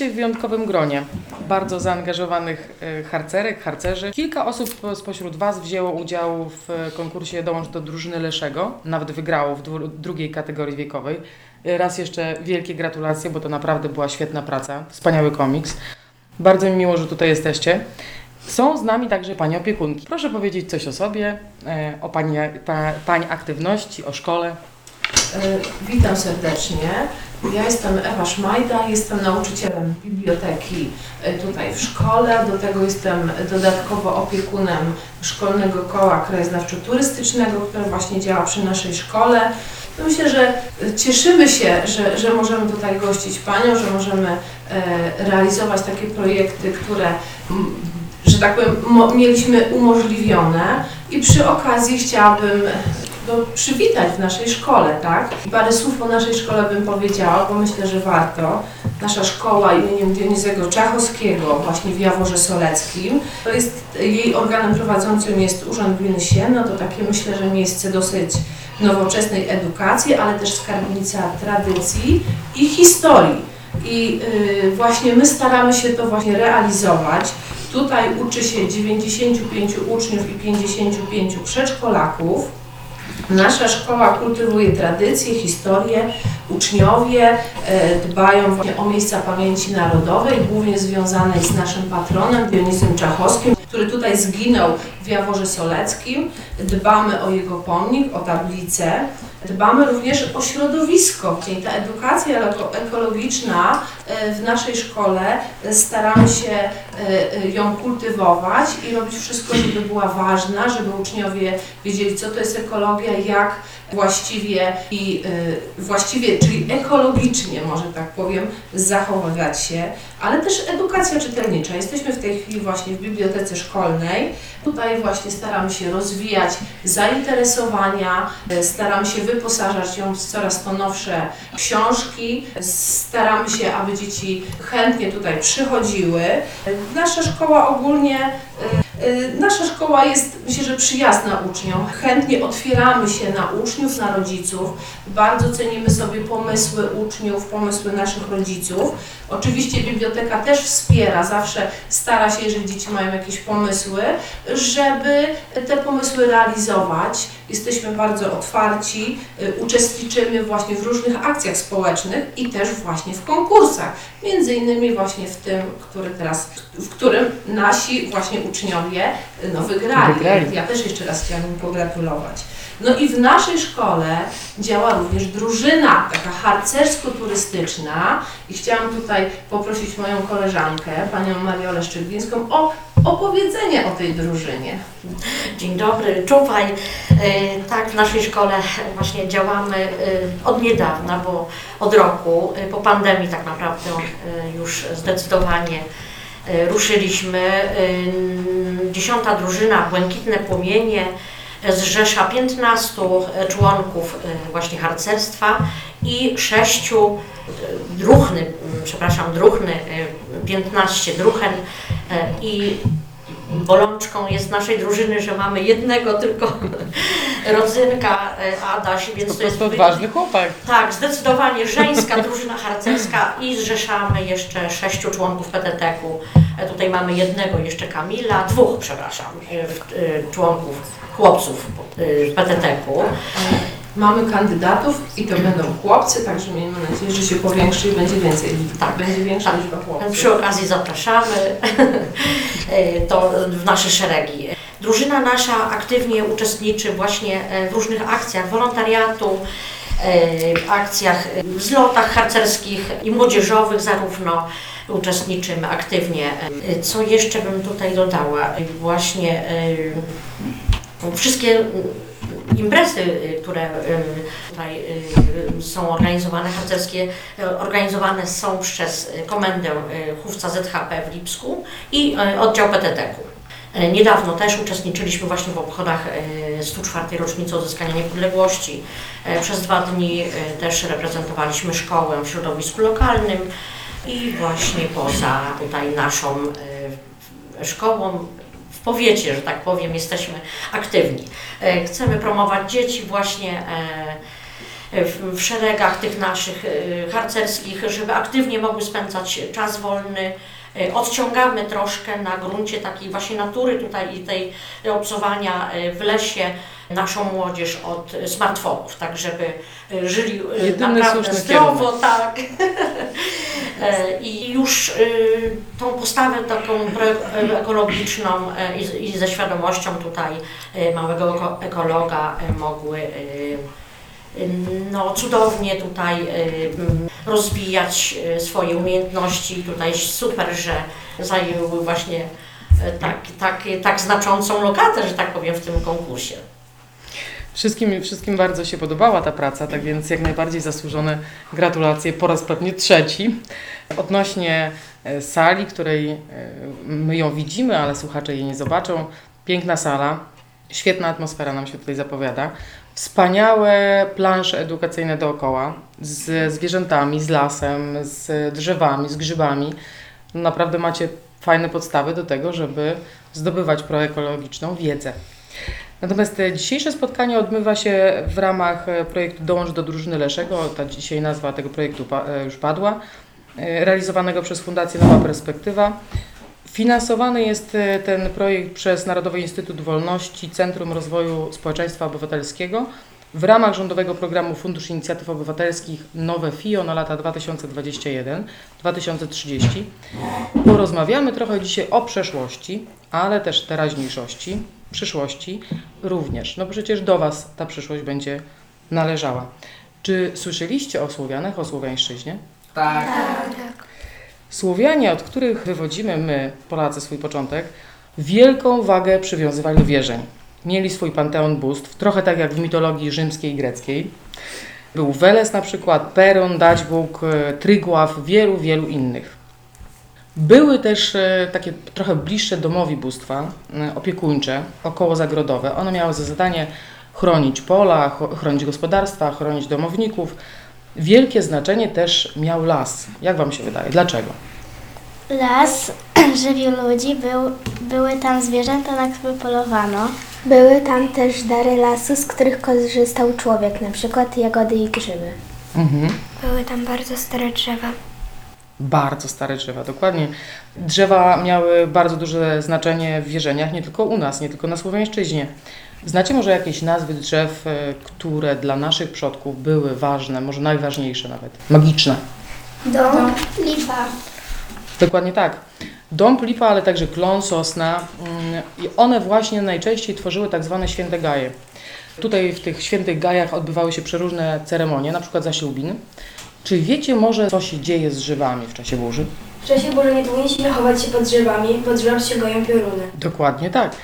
Dzisiaj w wyjątkowym gronie bardzo zaangażowanych e, harcerek, harcerzy. Kilka osób spośród Was wzięło udział w konkursie Dołącz do drużyny Leszego, nawet wygrało w drugiej kategorii wiekowej. E, Raz jeszcze wielkie gratulacje, bo to naprawdę była świetna praca, wspaniały komiks. Bardzo mi miło, że tutaj jesteście. Są z nami także Pani opiekunki. Proszę powiedzieć coś o sobie, e, o Pani, pa, pani aktywności, o szkole. Witam serdecznie. Ja jestem Ewa Szmajda, jestem nauczycielem biblioteki e, tutaj w szkole. Do tego jestem dodatkowo opiekunem Szkolnego Koła Krajoznawczo-Turystycznego, które właśnie działa przy naszej szkole. No Myślę, że cieszymy się, że, że możemy tutaj gościć Panią, że możemy e, realizować takie projekty, które, że tak powiem, mieliśmy umożliwione. I przy okazji chciałabym no, przywitać w naszej szkole, tak? I parę słów o naszej szkole bym powiedziała, bo myślę, że warto. Nasza szkoła imieniem Dionizego Czachowskiego, właśnie w Jaworze Soleckim, to jest, jej organem prowadzącym jest Urząd Gminy Sieno, to takie myślę, że miejsce dosyć nowoczesnej edukacji, ale też skarbnica tradycji i historii. I y, właśnie my staramy się to właśnie realizować. Tutaj uczy się 95 uczniów i 55 przedszkolaków. Nasza szkoła kultywuje tradycje, historię. Uczniowie e, dbają o miejsca pamięci narodowej, głównie związanej z naszym patronem Dionizem Czachowskim, który tutaj zginął w Jaworze Soleckim. Dbamy o jego pomnik, o tablicę. Dbamy również o środowisko, czyli ta edukacja eko- ekologiczna e, w naszej szkole e, staramy się e, ją kultywować i robić wszystko, żeby była ważna, żeby uczniowie wiedzieli, co to jest ekologia, jak właściwie i właściwie, czyli ekologicznie, może tak powiem, zachowywać się, ale też edukacja czytelnicza. Jesteśmy w tej chwili właśnie w bibliotece szkolnej. Tutaj właśnie staramy się rozwijać zainteresowania, staramy się wyposażać ją w coraz to nowsze książki, staramy się, aby dzieci chętnie tutaj przychodziły. Nasza szkoła ogólnie Nasza szkoła jest, myślę, że przyjazna uczniom. Chętnie otwieramy się na uczniów, na rodziców. Bardzo cenimy sobie pomysły uczniów, pomysły naszych rodziców. Oczywiście biblioteka też wspiera, zawsze stara się, jeżeli dzieci mają jakieś pomysły, żeby te pomysły realizować. Jesteśmy bardzo otwarci, y, uczestniczymy właśnie w różnych akcjach społecznych i też właśnie w konkursach. Między innymi właśnie w tym, który teraz, w którym nasi właśnie uczniowie no, wygrali. Wygrali. Ja też jeszcze raz chciałam im pogratulować. No i w naszej szkole działa również drużyna taka harcersko-turystyczna i chciałam tutaj poprosić moją koleżankę, panią Mariolę Szczeglińską o opowiedzenie o tej drużynie. Dzień dobry, czuwaj. E, Tak, w naszej szkole właśnie działamy e, od niedawna, bo od roku, e, po pandemii tak naprawdę e, już zdecydowanie e, ruszyliśmy. E, Dziesiąta drużyna, Błękitne Płomienie, e, zrzesza 15 członków e, właśnie harcerstwa i sześciu e, druchny, przepraszam, druchny, e, 15 druchen e, i bolączką jest naszej drużyny, że mamy jednego tylko rodzynka e, Adaś, więc Po to jest prostu odważny chłopak. tak, zdecydowanie żeńska drużyna harcerska i zrzeszamy jeszcze sześciu członków PTT-ku. E, Tutaj mamy jednego jeszcze Kamila, dwóch, przepraszam, e, członków, chłopców PTT-ku. Mamy kandydatów i to będą chłopcy, także miejmy nadzieję, że się powiększy i będzie więcej. Tak. będzie większa liczba chłopców. Przy okazji zapraszamy e, to w nasze szeregi. Drużyna nasza aktywnie uczestniczy właśnie e, w różnych akcjach wolontariatu, e, akcjach, zlotach harcerskich i młodzieżowych zarówno uczestniczymy aktywnie. Co jeszcze bym tutaj dodała? Właśnie wszystkie imprezy, y, które tutaj y, są organizowane, harcerskie, y, organizowane są przez Komendę Chówca ZHP w Lipsku i oddział PTT-ku. Y, Niedawno też uczestniczyliśmy właśnie w obchodach y, 104. rocznicy odzyskania niepodległości. Przez dwa dni też reprezentowaliśmy szkołę w środowisku lokalnym i właśnie poza tutaj naszą szkołą w powiecie, że tak powiem, jesteśmy aktywni. E, Chcemy promować dzieci właśnie e, w, szeregach tych naszych e, harcerskich, żeby aktywnie mogły spędzać czas wolny. Odciągamy troszkę na gruncie takiej właśnie natury tutaj i tej obcowania w lesie naszą młodzież od smartfonów, tak żeby e, żyli e, Jedyny naprawdę zdrowo, tak. E, I już e, tą postawę taką ekologiczną i, ze świadomością tutaj małego eko- ekologa mogły no, cudownie tutaj rozwijać swoje umiejętności. Tutaj super, że zajęły właśnie tak, tak, tak znaczącą lokatę, że tak powiem, w tym konkursie. Wszystkim, wszystkim bardzo się podobała ta praca, tak więc jak najbardziej zasłużone gratulacje po raz pewnie trzeci. Odnośnie e, sali, której e, my ją widzimy, ale słuchacze jej nie zobaczą. Piękna sala, świetna atmosfera nam się tutaj zapowiada. Wspaniałe plansze edukacyjne dookoła, z zwierzętami, z lasem, z drzewami, z grzybami. Naprawdę macie fajne podstawy do tego, żeby zdobywać proekologiczną wiedzę. Natomiast dzisiejsze spotkanie odbywa się w ramach e, projektu Dołącz do drużyny Leszego. Ta dzisiaj nazwa tego projektu e, już padła. e, Realizowanego przez Fundację Nowa Perspektywa. Finansowany jest ten projekt przez Narodowy Instytut Wolności, Centrum Rozwoju Społeczeństwa Obywatelskiego w ramach rządowego programu Fundusz Inicjatyw Obywatelskich Nowe FIO na lata 2021-2030. Porozmawiamy trochę dzisiaj o przeszłości, ale też teraźniejszości, przyszłości również. No przecież do Was ta przyszłość będzie należała. Czy słyszeliście o Słowianach, o słowiańszczyźnie? Tak. Słowianie, od których wywodzimy my, Polacy, swój początek, wielką wagę przywiązywali do wierzeń. Mieli swój panteon bóstw, trochę tak jak w mitologii rzymskiej i greckiej. Był Weles na przykład, Peron, Daćbóg, e, Trygław, wielu, wielu innych. Były też e, takie trochę bliższe domowi bóstwa, e, opiekuńcze, okołozagrodowe. One miały za zadanie chronić pola, chronić gospodarstwa, chronić domowników. Wielkie znaczenie też miał las. Jak Wam się wydaje? Dlaczego? Las żywił ludzi, był, były tam zwierzęta, na które polowano. Były tam też dary lasu, z których korzystał człowiek, na przykład jagody i grzyby. Mhm. Były tam bardzo stare drzewa. Bardzo stare drzewa, dokładnie. Drzewa miały bardzo duże znaczenie w wierzeniach, nie tylko u nas, nie tylko na Słowiańszczyźnie. Znacie może jakieś nazwy drzew, e, które dla naszych przodków były ważne, może najważniejsze nawet, magiczne? Dom, lipa. Dokładnie tak. Dąb, lipa, ale także klon, sosna mm, i one właśnie najczęściej tworzyły tak zwane święte gaje. Tutaj w tych świętych gajach odbywały się przeróżne ceremonie, na przykład zaślubin. Czy wiecie może, co się dzieje z drzewami w czasie burzy? W czasie burzy nie powinniśmy chować się pod drzewami, pod drzewami się goją pioruny. Dokładnie tak.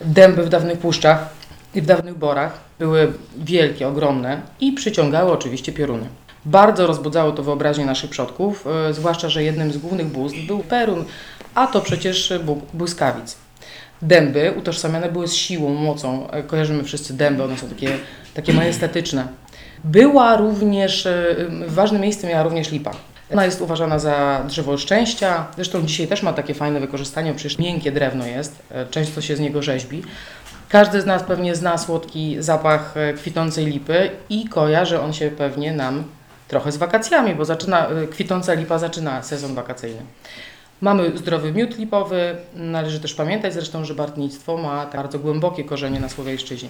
Dęby w dawnych puszczach i w dawnych borach były wielkie, ogromne i przyciągały oczywiście pioruny. Bardzo rozbudzało to wyobraźnię naszych przodków, e, zwłaszcza, że jednym z głównych bóstw był Perun, a to przecież Bóg błyskawic. Dęby utożsamiane były z siłą, mocą. E, Kojarzymy wszyscy dęby, one są takie, takie majestetyczne. Była również, e, ważne miejsce miała również lipa. Ona jest uważana za drzewo szczęścia, zresztą dzisiaj też ma takie fajne wykorzystanie, przecież miękkie drewno jest, e, często się z niego rzeźbi. Każdy z nas pewnie zna słodki zapach e, kwitącej lipy i kojarzy on się pewnie nam trochę z wakacjami, bo zaczyna, e, kwitąca lipa zaczyna sezon wakacyjny. Mamy zdrowy miód lipowy, należy też pamiętać zresztą, że bartnictwo ma tak bardzo głębokie korzenie na Słowiańszczyźnie.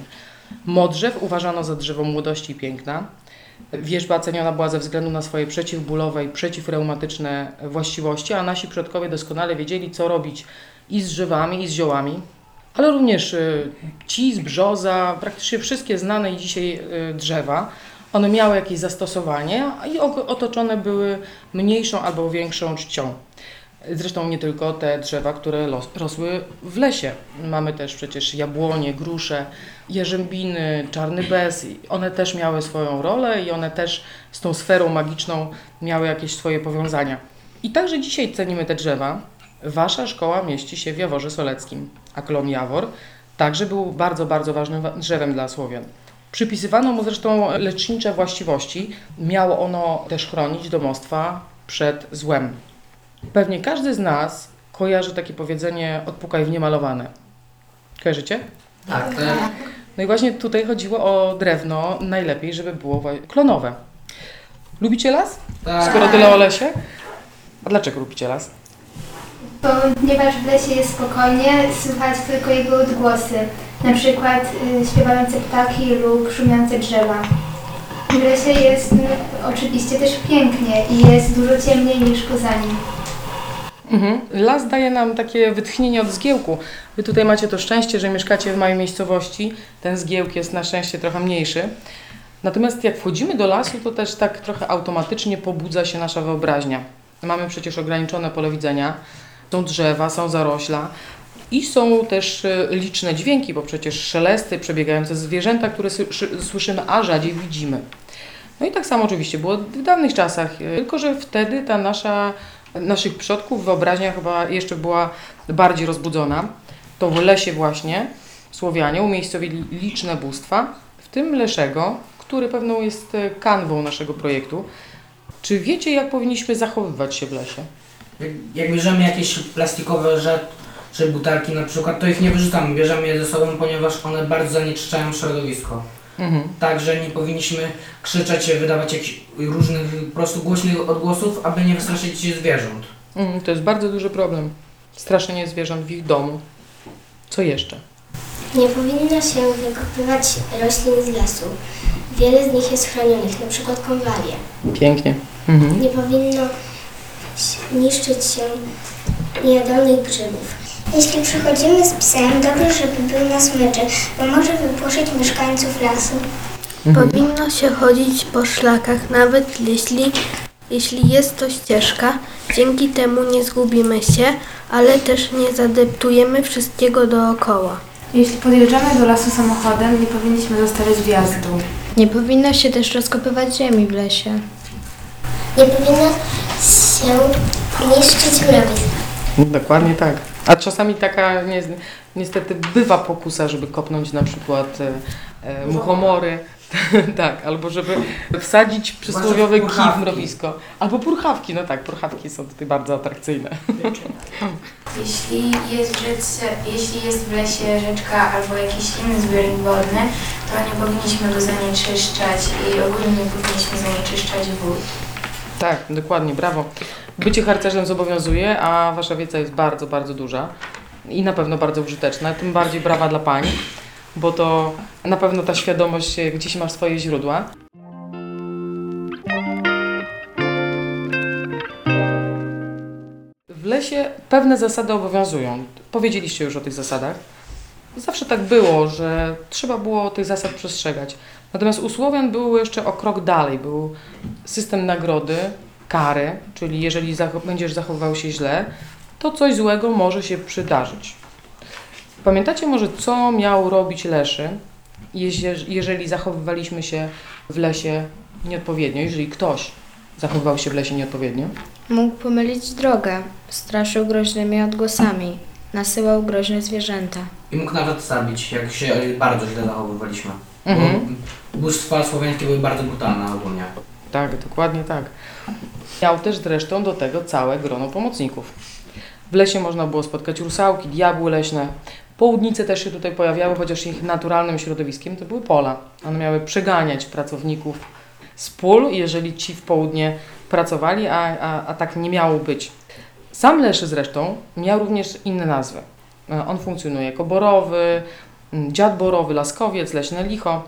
Modrzew uważano za drzewo młodości i piękna. Wierzba ceniona była ze względu na swoje przeciwbólowe i przeciwreumatyczne właściwości, a nasi przodkowie doskonale wiedzieli, co robić i z drzewami, i z ziołami, ale również y, cis, brzoza, praktycznie wszystkie znane dzisiaj y, drzewa. One miały jakieś zastosowanie i otoczone były mniejszą albo większą czcią. Zresztą nie tylko te drzewa, które rosły w lesie. Mamy też przecież jabłonie, grusze, jarzębiny, czarny bez. One też miały swoją rolę i one też z tą sferą magiczną miały jakieś swoje powiązania. I także dzisiaj cenimy te drzewa. Wasza szkoła mieści się w Jaworze Soleckim, a klon Jawor także był bardzo, bardzo ważnym wa- drzewem dla Słowian. Przypisywano mu zresztą lecznicze właściwości. Miało ono też chronić domostwa przed złem. Pewnie każdy z nas kojarzy takie powiedzenie odpukaj w niemalowane. Kojarzycie? Tak, to No i właśnie tutaj chodziło o drewno, najlepiej, żeby było klonowe. Lubicie las? Tak. Skoro tyle o lesie? A dlaczego lubicie las? Ponieważ w lesie jest spokojnie, słychać tylko jego odgłosy, na przykład y, śpiewające ptaki lub szumiące drzewa. W lesie jest y, oczywiście też pięknie i jest dużo ciemniej niż poza nim. Mhm. Las daje nam takie wytchnienie od zgiełku. Wy tutaj macie to szczęście, że mieszkacie w małej miejscowości. Ten zgiełk jest na szczęście trochę mniejszy. Natomiast jak wchodzimy do lasu, to też tak trochę automatycznie pobudza się nasza wyobraźnia. Mamy przecież ograniczone pole widzenia. Są drzewa, są zarośla i są też e, liczne dźwięki, bo przecież szelesty, przebiegające zwierzęta, które słyszymy, a rzadziej widzimy. No i tak samo oczywiście było w dawnych czasach, e, tylko że wtedy ta nasza, naszych przodków wyobraźnia chyba jeszcze była bardziej rozbudzona. To w lesie właśnie Słowianie umiejscowili liczne bóstwa, w tym Leszego, który pewną jest e, kanwą naszego projektu. Czy wiecie, jak powinniśmy zachowywać się w lesie? Jak, bierzemy jakieś plastikowe rzeczy, czy butelki na przykład, to ich nie wyrzucamy, bierzemy je ze sobą, ponieważ one bardzo zanieczyszczają środowisko. Mhm. Także nie powinniśmy krzyczeć, wydawać jakichś różnych po prostu głośnych odgłosów, aby nie wystraszyć zwierząt. Mm, To jest bardzo duży problem. Straszenie zwierząt w ich domu. Co jeszcze? Nie powinno się wykopywać roślin z lasu. Wiele z nich jest chronionych, na przykład konwalie. Pięknie. Mhm. Nie powinno niszczyć się niejadalnych grzybów. Jeśli przychodzimy z psem, dobrze, żeby był na smyczy, bo może wypłoszyć mieszkańców lasu. Powinno się chodzić po szlakach, nawet jeśli, jeśli jest to ścieżka. Dzięki temu nie zgubimy się, ale też nie zadeptujemy wszystkiego dookoła. Jeśli podjeżdżamy do lasu samochodem, nie powinniśmy zostawiać wjazdu. Nie powinno się też rozkopywać ziemi w lesie. Nie powinno się niszczyć mrowisk. Dokładnie tak. A czasami taka ni- niestety bywa pokusa, żeby kopnąć na przykład e, e, muchomory. tak, albo żeby wsadzić przysłowiowy kij w mrowisko. Albo purchawki, no tak, purchawki są tutaj bardzo atrakcyjne. Jeśli jest, w rzece, jeśli jest w lesie rzeczka albo jakiś inny zbiornik wodny, to nie powinniśmy go zanieczyszczać i ogólnie nie powinniśmy zanieczyszczać wód. Tak, dokładnie, brawo. Bycie harcerzem zobowiązuje, a wasza wiedza jest bardzo, bardzo duża i na pewno bardzo użyteczna. Tym bardziej brawa dla pań, bo to na pewno ta świadomość, e, gdzieś masz swoje źródła. W lesie pewne zasady obowiązują. Powiedzieliście już o tych zasadach. Zawsze tak było, że trzeba było tych zasad przestrzegać. Natomiast u Słowian było jeszcze o krok dalej. Był system nagrody, kary, czyli jeżeli będziesz zachowywał się źle, to coś złego może się przydarzyć. Pamiętacie może, co miał robić Leszy, jeżeli zachowywaliśmy się w lesie nieodpowiednio, jeżeli ktoś zachowywał się w lesie nieodpowiednio? Mógł pomylić drogę, straszył groźnymi odgłosami, nasyłał groźne zwierzęta. I mógł nawet zabić, jak się bardzo źle zachowywaliśmy. Mhm. Bo bóstwa słowiańskie były bardzo brutalne ogólnie. Tak, dokładnie tak. Miał też zresztą do tego całe grono pomocników. W lesie można było spotkać rusałki, diabły leśne. Południce też się tutaj pojawiały, chociaż ich naturalnym środowiskiem to były pola. One miały przeganiać pracowników z pól, jeżeli ci w południe pracowali, a, a, a tak nie miało być. Sam Leszy zresztą miał również inne nazwy. E, On funkcjonuje jako borowy, dziad borowy, laskowiec, leśne licho.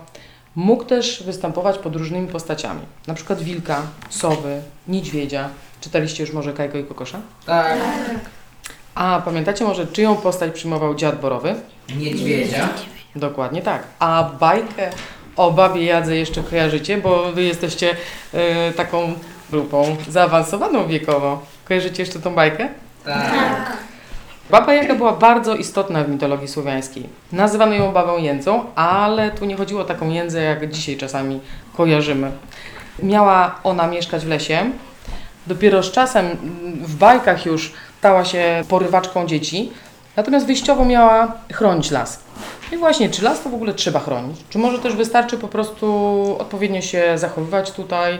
Mógł też występować pod różnymi postaciami, na przykład wilka, sowy, niedźwiedzia. Czytaliście już może Kajko i Kokosza? Tak. A pamiętacie może, czyją postać przyjmował dziad borowy? Niedźwiedzia. Dokładnie tak. A bajkę o babie Jadze jeszcze kojarzycie, bo wy jesteście e, taką grupą zaawansowaną wiekowo. Kojarzycie jeszcze tą bajkę? Tak. Baba Jaga była bardzo istotna w mitologii słowiańskiej. Nazywano ją babą jędzą, ale tu nie chodziło o taką jędzę, jak dzisiaj czasami kojarzymy. Miała ona mieszkać w lesie. Dopiero z czasem w bajkach już stała się porywaczką dzieci, natomiast wyjściowo miała chronić las. I właśnie, czy las to w ogóle trzeba chronić? Czy może też wystarczy po prostu odpowiednio się zachowywać tutaj?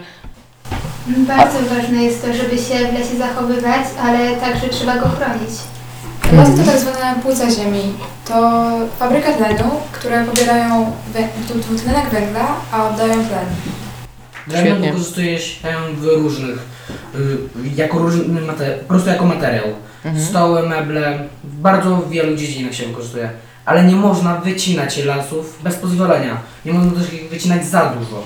Bardzo ważne jest to, żeby się w lesie zachowywać, ale także trzeba go chronić. Lasy to tak zwane płuca ziemi. To fabryka tlenu, które pobierają dwutlenek węgla, a oddają tlen. Świetnie. wykorzystuje się w różnych, y, jako różny materiał, po prostu jako materiał. Mhm. Stoły, meble, w bardzo wielu dziedzinach się wykorzystuje. Ale nie można wycinać lasów bez pozwolenia. Nie można też ich wycinać za dużo.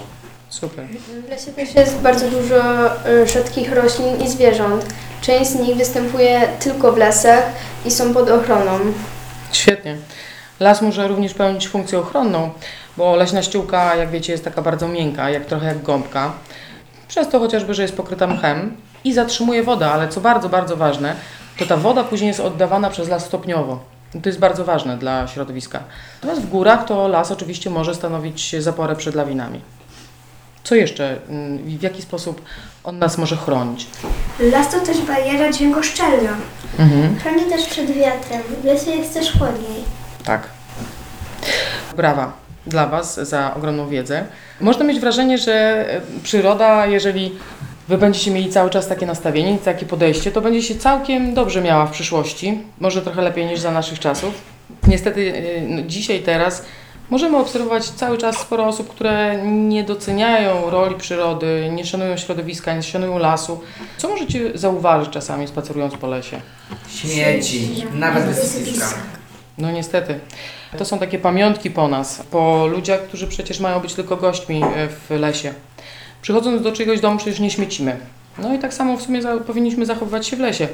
Super. W lesie też jest bardzo dużo y, rzadkich roślin i zwierząt. Część z nich występuje tylko w lasach i są pod ochroną. Świetnie. Las może również pełnić funkcję ochronną, bo leśna ściółka, jak wiecie, jest taka bardzo miękka, jak trochę jak gąbka. Przez to chociażby, że jest pokryta mchem i zatrzymuje wodę, ale co bardzo, bardzo ważne, to ta woda później jest oddawana przez las stopniowo. To jest bardzo ważne dla środowiska. Natomiast w górach to las oczywiście może stanowić zaporę przed lawinami. Co jeszcze? mm, i W jaki sposób on nas może chronić? Las to też bariera dźwiękoszczelna. Mhm. Chroni też przed wiatrem. W lesie jest też chłodniej. Tak. Brawa dla Was za ogromną wiedzę. Można mieć wrażenie, że e, przyroda, jeżeli Wy będziecie mieli cały czas takie nastawienie, takie podejście, to będzie się całkiem dobrze miała w przyszłości. Może trochę lepiej niż za naszych czasów. Niestety e, no, dzisiaj, teraz możemy obserwować cały czas sporo osób, które nie doceniają roli przyrody, nie szanują środowiska, nie szanują lasu. Co możecie zauważyć czasami spacerując po lesie? Śmieci, nawet wysypiska. No niestety. To są takie pamiątki po nas, po ludziach, którzy przecież mają być tylko gośćmi e, w lesie. Przychodząc do czyjegoś domu przecież nie śmiecimy. No i tak samo w sumie za, powinniśmy zachowywać się w lesie.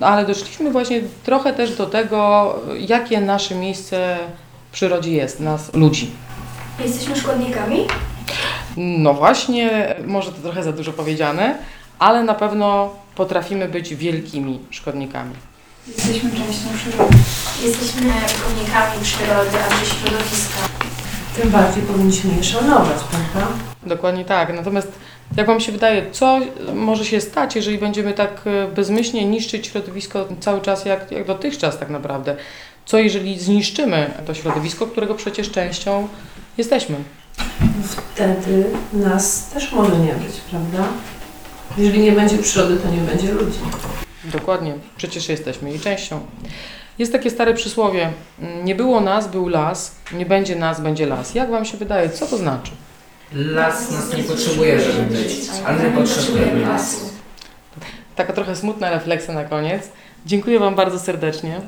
No ale doszliśmy właśnie trochę też do tego, jakie nasze miejsce przyrodzie jest, nas ludzi. Jesteśmy szkodnikami? No właśnie, może to trochę za dużo powiedziane, ale na pewno potrafimy być wielkimi szkodnikami. Jesteśmy częścią przyrody. Jesteśmy szkodnikami przyrody, a nie środowiska. Tym bardziej powinniśmy je szanować, prawda? Dokładnie tak. Natomiast jak Wam się wydaje, co może się stać, jeżeli będziemy tak e, bezmyślnie niszczyć środowisko cały czas jak, jak dotychczas tak naprawdę? Co jeżeli zniszczymy to środowisko, którego przecież częścią jesteśmy? Wtedy nas też może nie być, prawda? Jeżeli nie będzie przyrody, to nie będzie ludzi. Dokładnie, przecież jesteśmy jej częścią. Jest takie stare przysłowie, nie było nas, był las, nie będzie nas, będzie las. Jak Wam się wydaje, co to znaczy? Las nas nie potrzebuje, żeby być, ale my potrzebujemy lasu. Taka trochę smutna refleksja na koniec. Dziękuję Wam bardzo serdecznie.